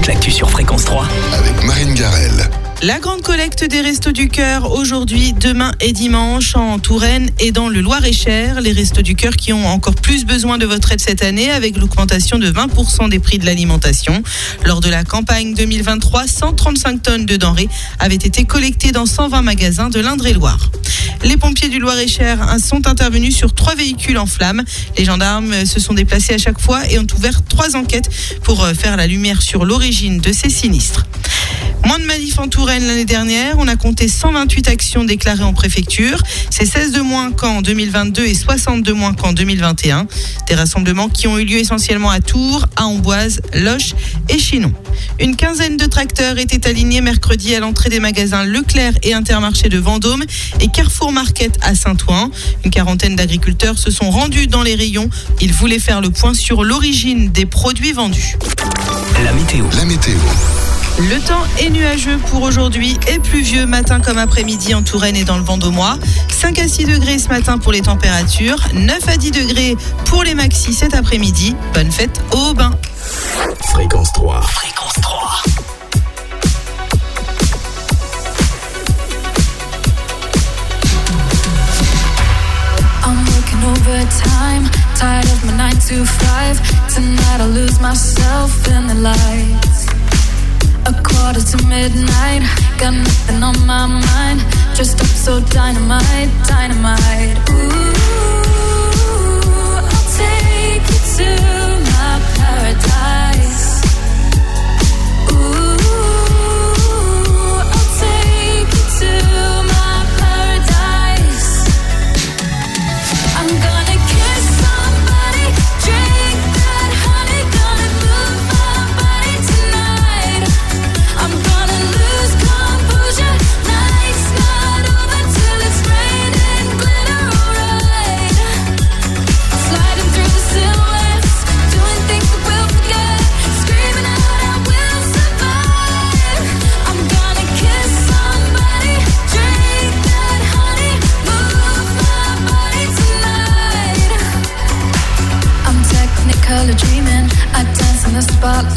toute l'actu sur Fréquence 3. avec Marine Garel. La grande collecte des Restos du Cœur aujourd'hui, demain et dimanche en Touraine et dans le Loir-et-Cher. Les Restos du Cœur qui ont encore plus besoin de votre aide cette année avec l'augmentation de 20% des prix de l'alimentation. Lors de la campagne 2023, 135 tonnes de denrées avaient été collectées dans 120 magasins de l'Indre-et-Loire. Les pompiers du Loir-et-Cher sont intervenus sur trois véhicules en flammes. Les gendarmes se sont déplacés à chaque fois et ont ouvert trois enquêtes pour euh, faire la lumière sur l'origine de ces sinistres. Moins de manifs en Touraine l'année dernière. On a compté 128 actions déclarées en préfecture. C'est 16 de moins qu'en 2022 et 60 de moins qu'en 2021. Des rassemblements qui ont eu lieu essentiellement à Tours, à Amboise, Loche et Chinon. Une quinzaine de tracteurs étaient alignés mercredi à l'entrée des magasins Leclerc et Intermarché de Vendôme et Carrefour Market à Saint-Ouen. Une quarantaine d'agriculteurs se sont rendus dans les rayons. Ils voulaient faire le point sur l'origine des produits vendus. La météo. La météo. Le temps est nuageux pour aujourd'hui et pluvieux matin comme après-midi en Touraine et dans le Vendômois. 5 à 6 degrés ce matin pour les températures, 9 à 10 degrés pour les maxis cet après-midi. Bonne fête au bain. Fréquence 3. Fréquence 3. I'm working overtime, tired of my nine to five. Tonight I lose myself in the lights. A quarter to midnight, got nothing on my mind. Just up so dynamite, dynamite. Ooh, color dreaming. I dance in the spotlight.